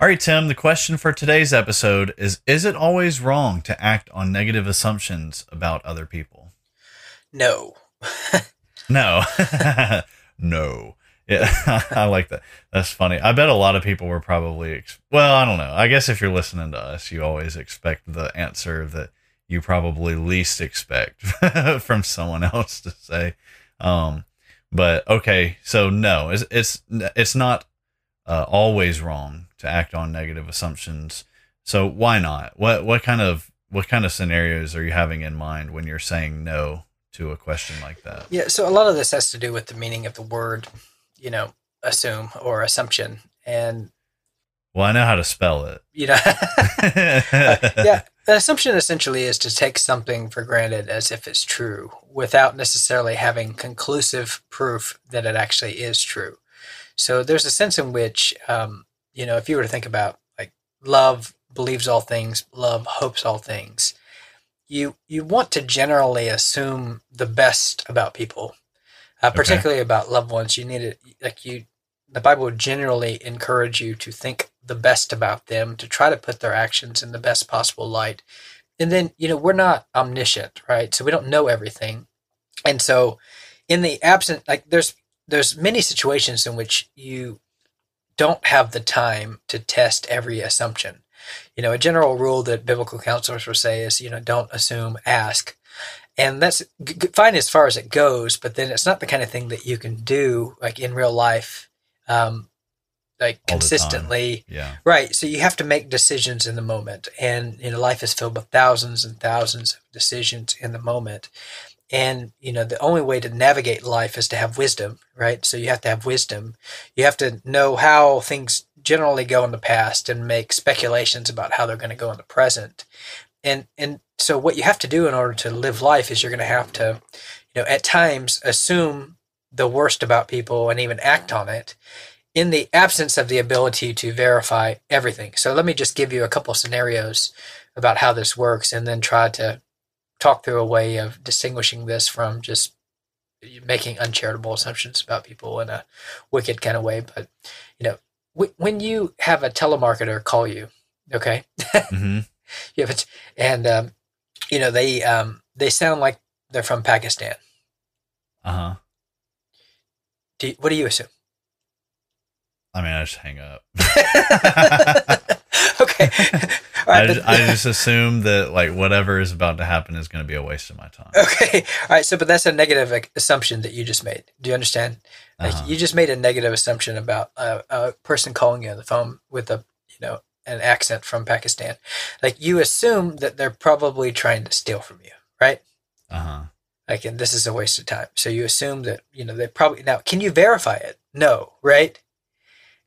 All right, Tim, the question for today's episode is Is it always wrong to act on negative assumptions about other people? No. No. no. Yeah, I like that. That's funny. I bet a lot of people were probably, ex- well, I don't know. I guess if you're listening to us, you always expect the answer that you probably least expect from someone else to say. Um, but okay, so no, it's it's it's not uh, always wrong to act on negative assumptions. So why not? What what kind of what kind of scenarios are you having in mind when you're saying no to a question like that? Yeah, so a lot of this has to do with the meaning of the word, you know, assume or assumption. And, Well, I know how to spell it. you know, yeah, an assumption essentially is to take something for granted as if it's true without necessarily having conclusive proof that it actually is true. So there's a sense in which, um, you know, if you were to think about like love believes all things, love hopes all things, you you want to generally assume the best about people, uh, particularly about loved ones. You need it like you. The Bible would generally encourage you to think the best about them, to try to put their actions in the best possible light. And then, you know, we're not omniscient, right? So we don't know everything. And so in the absent like there's there's many situations in which you don't have the time to test every assumption. You know, a general rule that biblical counselors will say is, you know, don't assume, ask. And that's fine as far as it goes, but then it's not the kind of thing that you can do like in real life, um, like All consistently. Yeah. Right. So you have to make decisions in the moment. And, you know, life is filled with thousands and thousands of decisions in the moment. And, you know, the only way to navigate life is to have wisdom, right? So you have to have wisdom. You have to know how things generally go in the past and make speculations about how they're going to go in the present. And, and so what you have to do in order to live life is you're going to have to, you know, at times assume the worst about people and even act on it in the absence of the ability to verify everything. So let me just give you a couple scenarios about how this works and then try to talk through a way of distinguishing this from just making uncharitable assumptions about people in a wicked kind of way. But, you know, wh- when you have a telemarketer call you, okay, hmm you have it, and, um, you know, they, um, they sound like they're from Pakistan. Uh huh. Do you, what do you assume? I mean, I just hang up. okay. All I, right, just, but- I just assume that like whatever is about to happen is going to be a waste of my time. Okay. All right. So, but that's a negative assumption that you just made. Do you understand? Like Uh-huh. you just made a negative assumption about a, a person calling you on the phone with a, you know, an accent from Pakistan. Like you assume that they're probably trying to steal from you, right? Uh huh. Like, and this is a waste of time. So you assume that, you know, they probably, now, can you verify it? No, right?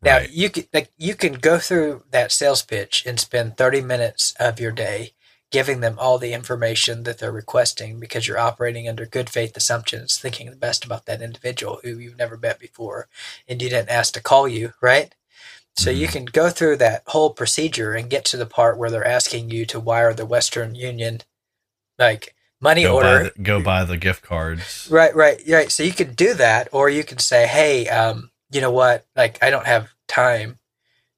Now Right. you can like you can go through that sales pitch and spend 30 minutes of your day giving them all the information that they're requesting because you're operating under good faith assumptions, thinking the best about that individual who you've never met before and you didn't ask to call you, right? So you Mhm. can go through that whole procedure and get to the part where they're asking you to wire the Western Union like money Go order. buy, the, go buy the gift cards. Right, right, right. So you can do that, or you can say, "Hey, um, you know what? Like, I don't have time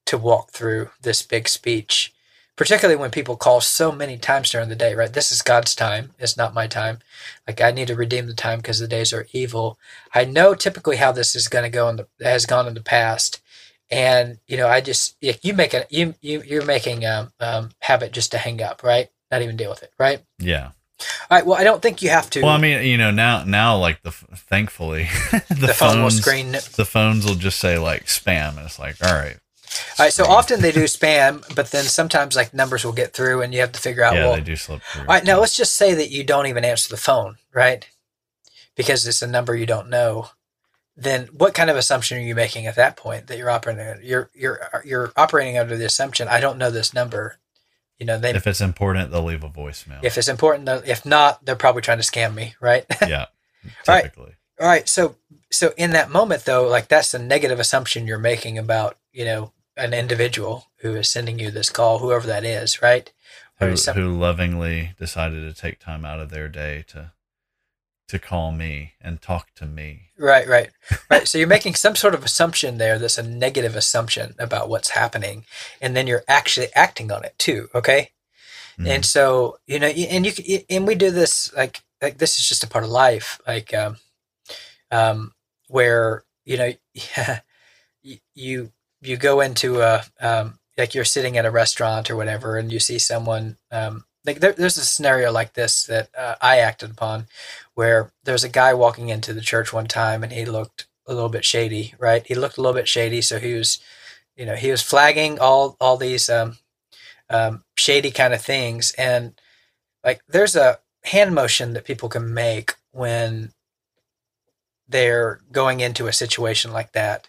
to walk through this big speech." Particularly when people call so many times during the day, right? This is God's time. It's not my time. Like I need to redeem the time because the days are evil. I know typically how this is going to go in the has gone in the past, and you know, I just you make it, you you you're making um, um habit just to hang up, right? Not even deal with it, right? Yeah. All right. Well, I don't think you have to. Well, I mean, you know, now now like the thankfully the, the phone will phones- screen the phones will just say like spam, and it's like, all right, All right, so often they do spam, but then sometimes like numbers will get through, and you have to figure out. yeah, well, they do slip through. all right, now let's just say that you don't even answer the phone, right? Because it's a number you don't know. Then what kind of assumption are you making at that point that you're operating? You're you're you're operating under the assumption I don't know this number. You know, they if it's important, they'll leave a voicemail. if it's important, if not, they're probably trying to scam me, right? yeah, All right. typically. All right. So so in that moment though, like that's a negative assumption you're making about, you know, an individual who is sending you this call, whoever that is, right? Or Who, some- who lovingly decided to take time out of their day to to call me and talk to me. Right, right. Right. so you're making some sort of assumption there that's a negative assumption about what's happening. And then you're actually acting on it too. Okay. Mhm. And so, you know, and you and we do this like, like this is just a part of life. Like, um, um, where, you know, y- you, you go into a, um, like you're sitting at a restaurant or whatever, and you see someone, um, like there, there's a scenario like this that uh, I acted upon where there's a guy walking into the church one time and he looked a little bit shady, right? He looked a little bit shady. So he was, you know, he was flagging all, all these, um, um, shady kind of things. And like, there's a hand motion that people can make when they're going into a situation like that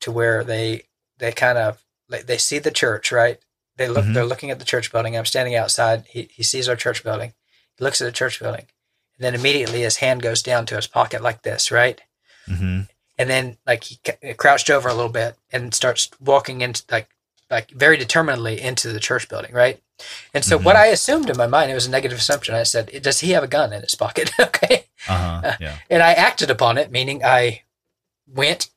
to where they, they kind of, like, they see the church, right? They look, Mhm. they're looking at the church building. I'm standing outside. He, he sees our church building. He looks at the church building. And then immediately his hand goes down to his pocket like this, right? hmm and then like he crouched over a little bit and starts walking into like like very determinedly into the church building right and so what Mhm. i assumed in my mind it was a negative assumption i said does he have a gun in his pocket okay Uh huh. Yeah. and i acted upon it meaning i went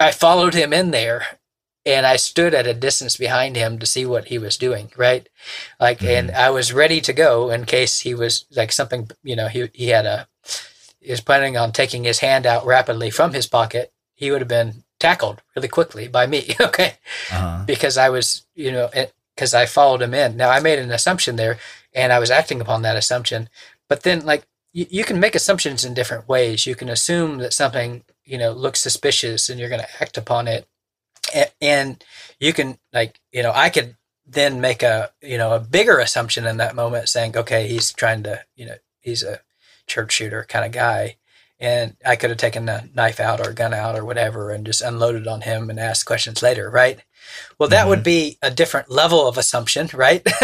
i followed him in there and i stood at a distance behind him to see what he was doing right like and i was ready to go in case he was like something you know he, he had a he was planning on taking his hand out rapidly from his pocket he would have been tackled really quickly by me okay Uh huh. because I was, you know, because I followed him in. Now I made an assumption there, and I was acting upon that assumption. But then, like, you, you can make assumptions in different ways. You can assume that something, you know, looks suspicious, and you're going to act upon it. And, you can, like, you know, I could then make a, you know, a bigger assumption in that moment, saying, okay, he's trying to, you know, he's a church shooter kind of guy. And I could have taken a knife out or a gun out or whatever and just unloaded on him and asked questions later, right? Well, that would be a different level of assumption, right?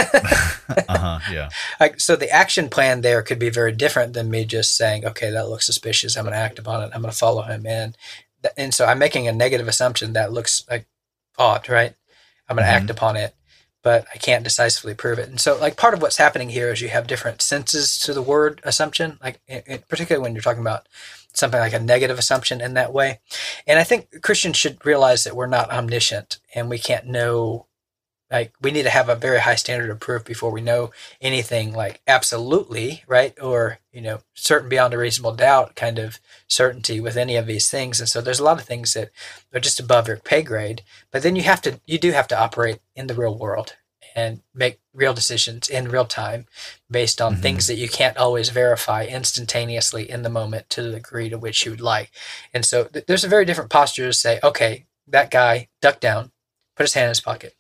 Uh huh. Yeah. like, so the action plan there could be very different than me just saying, okay, that looks suspicious. I'm going to act upon it. I'm going to follow him in. And so I'm making a negative assumption that looks like odd, right? I'm going to act mm-hmm. upon it, but I can't decisively prove it. And so, like, part of what's happening here is you have different senses to the word assumption, like, in, in- particularly when you're talking about something like a negative assumption in that way. And I think Christians should realize that we're not omniscient and we can't know, like, we need to have a very high standard of proof before we know anything like absolutely, right? Or, you know, certain beyond a reasonable doubt kind of certainty with any of these things. And so there's a lot of things that are just above your pay grade. But then you have to, you do have to operate in the real world and make real decisions in real time based on Mhm. things that you can't always verify instantaneously in the moment to the degree to which you would like. And so th- there's a very different posture to say, okay, that guy ducked down, put his hand in his pocket.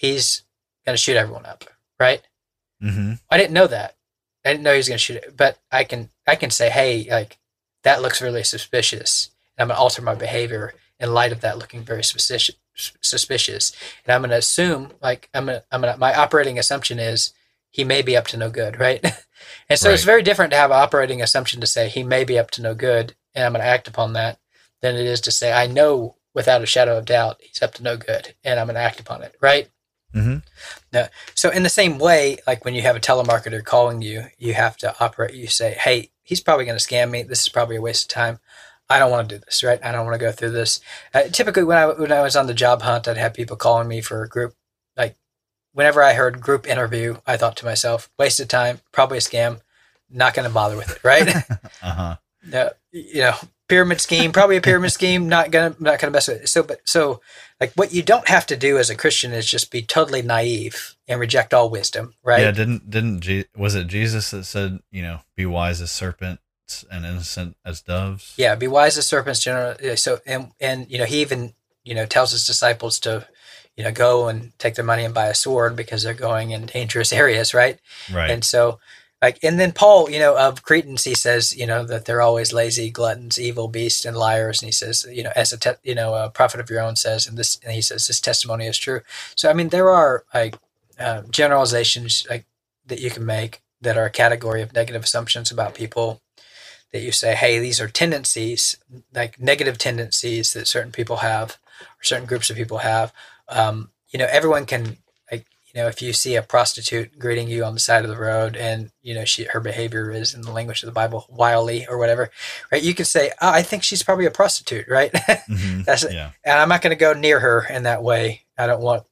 He's going to shoot everyone up, right? Mm-hmm. I didn't know that. I didn't know he was going to shoot it, but I can I can say, hey, like that looks really suspicious, and I'm going to alter my behavior in light of that looking very suspicious. Suspicious, and I'm going to assume, like I'm going to I'm going to my operating assumption is he may be up to no good, right? and so it's very different to have an operating assumption to say he may be up to no good, and I'm going to act upon that, than it is to say I know without a shadow of doubt, he's up to no good, and I'm going to act upon it, right? Mm-hmm. No. So in the same way, like when you have a telemarketer calling you, you have to operate. You say, "Hey, he's probably going to scam me. This is probably a waste of time. I don't want to do this, right? I don't want to go through this." Uh, typically, when I when I was on the job hunt, I'd have people calling me for a group. Like whenever I heard group interview, I thought to myself, "Waste of time. Probably a scam. Not going to bother with it, right?" Uh huh. no, you know, pyramid scheme, probably a pyramid scheme, not gonna not gonna mess with it. So but so like what you don't have to do as a Christian is just be totally naive and reject all wisdom, right? Yeah. Didn't didn't Je- was it Jesus that said you know be wise as serpents and innocent as doves? Yeah, be wise as serpents, general. So and and you know he even you know tells his disciples to you know go and take their money and buy a sword because they're going in dangerous areas, right? Right. And so like and then Paul, you know, of Cretans, he says, you know, that they're always lazy, gluttons, evil beasts, and liars. And he says, you know, as a te- you know a prophet of your own says, and this, and he says this testimony is true. So I mean, there are like uh, generalizations like that you can make that are a category of negative assumptions about people that you say, hey, these are tendencies, like negative tendencies that certain people have, or certain groups of people have. Um, you know, everyone can you know, if you see a prostitute greeting you on the side of the road and, you know, she, her behavior is in the language of the Bible, wily or whatever, right? You can say, oh, I think she's probably a prostitute, right? Mhm. That's yeah. And I'm not going to go near her in that way. I don't want,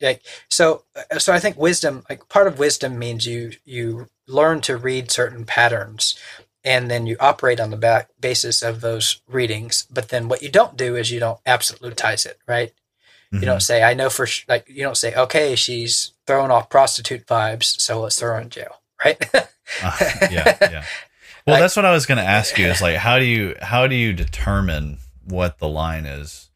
like, so, so I think wisdom, like part of wisdom means you, you learn to read certain patterns and then you operate on the back basis of those readings. But then what you don't do is you don't absolutize it, right? You Mhm. don't say, I know for sh-, like you don't say, okay, she's throwing off prostitute vibes, so let's throw her in jail, right? Uh, yeah. Yeah. Well, Like- that's what I was going to ask you. Is like, how do you how do you determine what the line is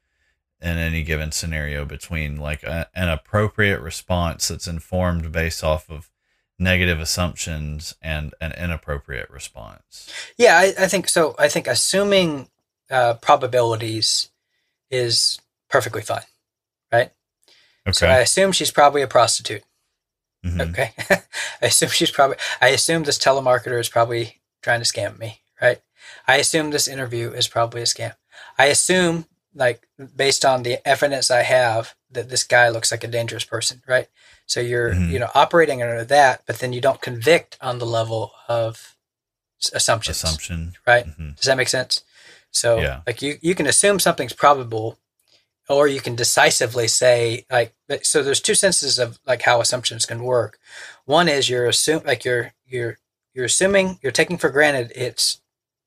in any given scenario between like a, an appropriate response that's informed based off of negative assumptions and an inappropriate response? yeah, I, I think so. I think assuming uh, probabilities is perfectly fine. Okay. So I assume she's probably a prostitute. Mhm. Okay. I assume she's probably, I assume this telemarketer is probably trying to scam me, right? I assume this interview is probably a scam. I assume, like, based on the evidence I have, that this guy looks like a dangerous person, right? So you're, Mhm. you know, operating under that, but then you don't convict on the level of assumptions, Assumption. right? Mhm. Does that make sense? So, Yeah. like, you, you can assume something's probable, or you can decisively say, like, so there's two senses of like how assumptions can work. One is you're assume like you're you're you're assuming you're taking for granted it's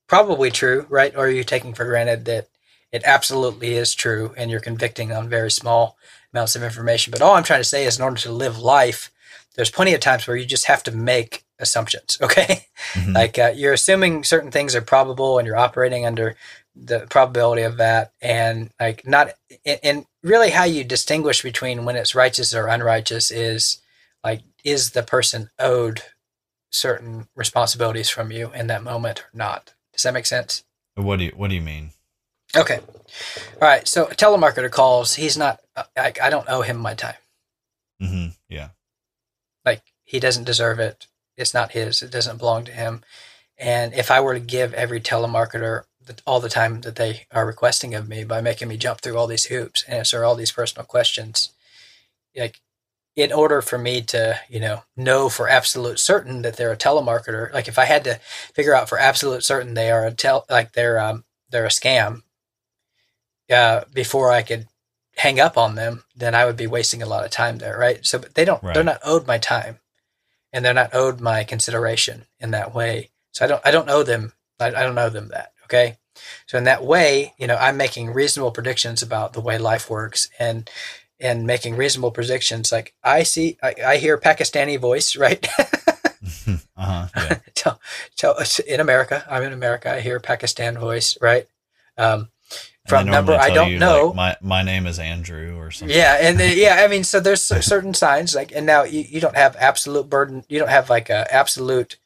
probably true, right? Or you're taking for granted that it absolutely is true, and you're convicting on very small amounts of information. But all I'm trying to say is, in order to live life, there's plenty of times where you just have to make assumptions. Okay, Mhm. like uh, you're assuming certain things are probable, and you're operating under the probability of that, and like not and, and really how you distinguish between when it's righteous or unrighteous is like is the person owed certain responsibilities from you in that moment or not? Does that make sense? What do you What do you mean? okay. All right. So a telemarketer calls. He's not I, I don't owe him my time. Mm-hmm. Yeah. like he doesn't deserve it. It's not his. It doesn't belong to him. And if i were to give every telemarketer the, all the time that they are requesting of me by making me jump through all these hoops and answer all these personal questions. Like in order for me to you know know for absolute certain that they're a telemarketer like if i had to figure out for absolute certain they are a tel like they're um they're a scam uh before i could hang up on them then i would be wasting a lot of time there right? So but they don't they're not owed my time and they're not owed my consideration in that way. So i don't i don't owe them i, I don't owe them that okay so in that way you know i'm making reasonable predictions about the way life works and and making reasonable predictions like i see i, I hear pakistani voice right uh huh. Yeah. tell, tell, in america i'm in america i hear pakistan voice right um, from number i don't you, know like, my my name is Andrew or something. yeah and then, yeah i mean so there's certain signs like and now you, you don't have absolute burden you don't have like a absolute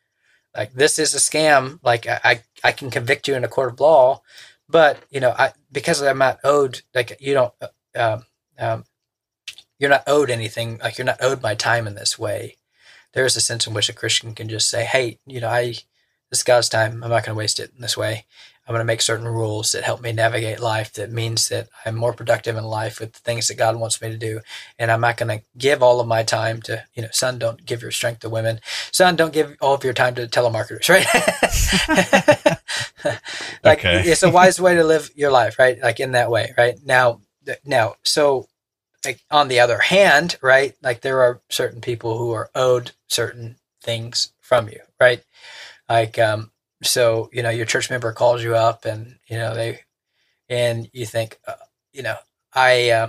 like this is a scam. Like I, I can convict you in a court of law but you know i because i'm not owed like you don't uh, um, um, you're not owed anything. Like you're not owed my time in this way. There is a sense in which a christian can just say hey you know i this is god's time. I'm not going to waste it in this way I'm going to make certain rules that help me navigate life that means that I'm more productive in life with the things that God wants me to do. And I'm not going to give all of my time to, you know, son, don't give your strength to women. Son, don't give all of your time to telemarketers, right? like Okay. it's a wise way to live your life, right? Like in that way, right? Now, now, so like on the other hand, right? Like there are certain people who are owed certain things from you, right? Like, um, so you know, your church member calls you up, and you know they, and you think, uh, you know, I, uh,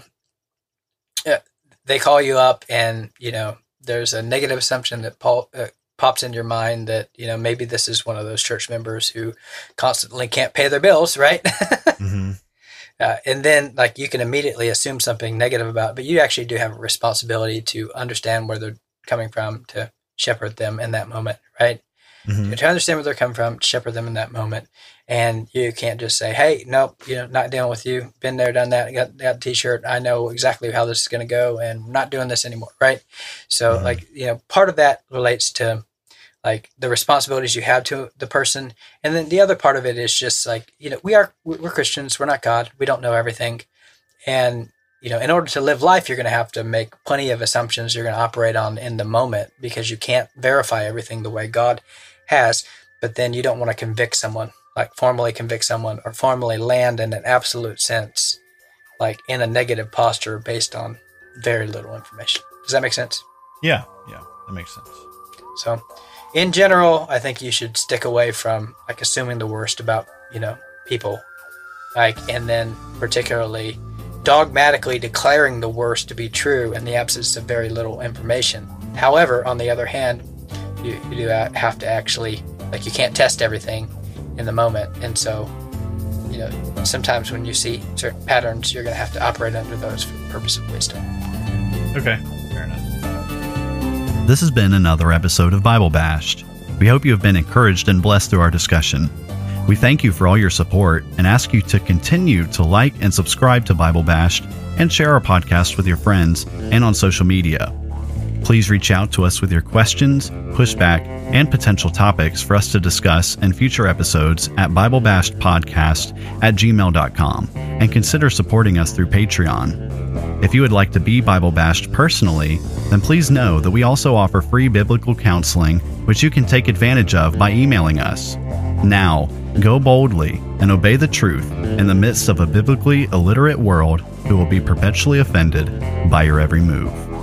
uh, they call you up, and you know, there's a negative assumption that Paul. Uh, pops in your mind that you know maybe this is one of those church members who constantly can't pay their bills right hmm uh, and then like you can immediately assume something negative about it, but you actually do have a responsibility to understand where they're coming from to shepherd them in that moment right hmm to understand where they're coming from shepherd them in that moment. And you can't just say hey nope you know not dealing with you. Been there done that got got T-shirt. i know exactly how this is going to go and we're not doing this anymore right? So Mhm. like you know part of that relates to like the responsibilities you have to the person. And then the other part of it is just like you know we are we're christians. We're not god. We don't know everything. And you know in order to live life you're going to have to make plenty of assumptions you're going to operate on in the moment because you can't verify everything the way god has but then you don't want to convict someone like formally convict someone or formally land in an absolute sense like in a negative posture based on very little information does that make sense Yeah, yeah, that makes sense. so, in general, I think you should stick away from like assuming the worst about, you know, people. Like, and then particularly dogmatically declaring the worst to be true in the absence of very little information. However, on the other hand, you, you do have to actually, like, you can't test everything in the moment. And so, you know, sometimes when you see certain patterns, you're going to have to operate under those for the purpose of wisdom. Okay, fair enough. This has been another episode of Bible Bashed. We hope you have been encouraged and blessed through our discussion. We thank you for all your support and ask you to continue to like and subscribe to Bible Bashed and share our podcast with your friends and on social media. Please reach out to us with your questions, pushback, and potential topics for us to discuss in future episodes at BibleBashedPodcast at gmail.com and consider supporting us through Patreon. If you would like to be Bible bashed personally, then please know that we also offer free biblical counseling, which you can take advantage of by emailing us. Now, go boldly and obey the truth in the midst of a biblically illiterate world who will be perpetually offended by your every move.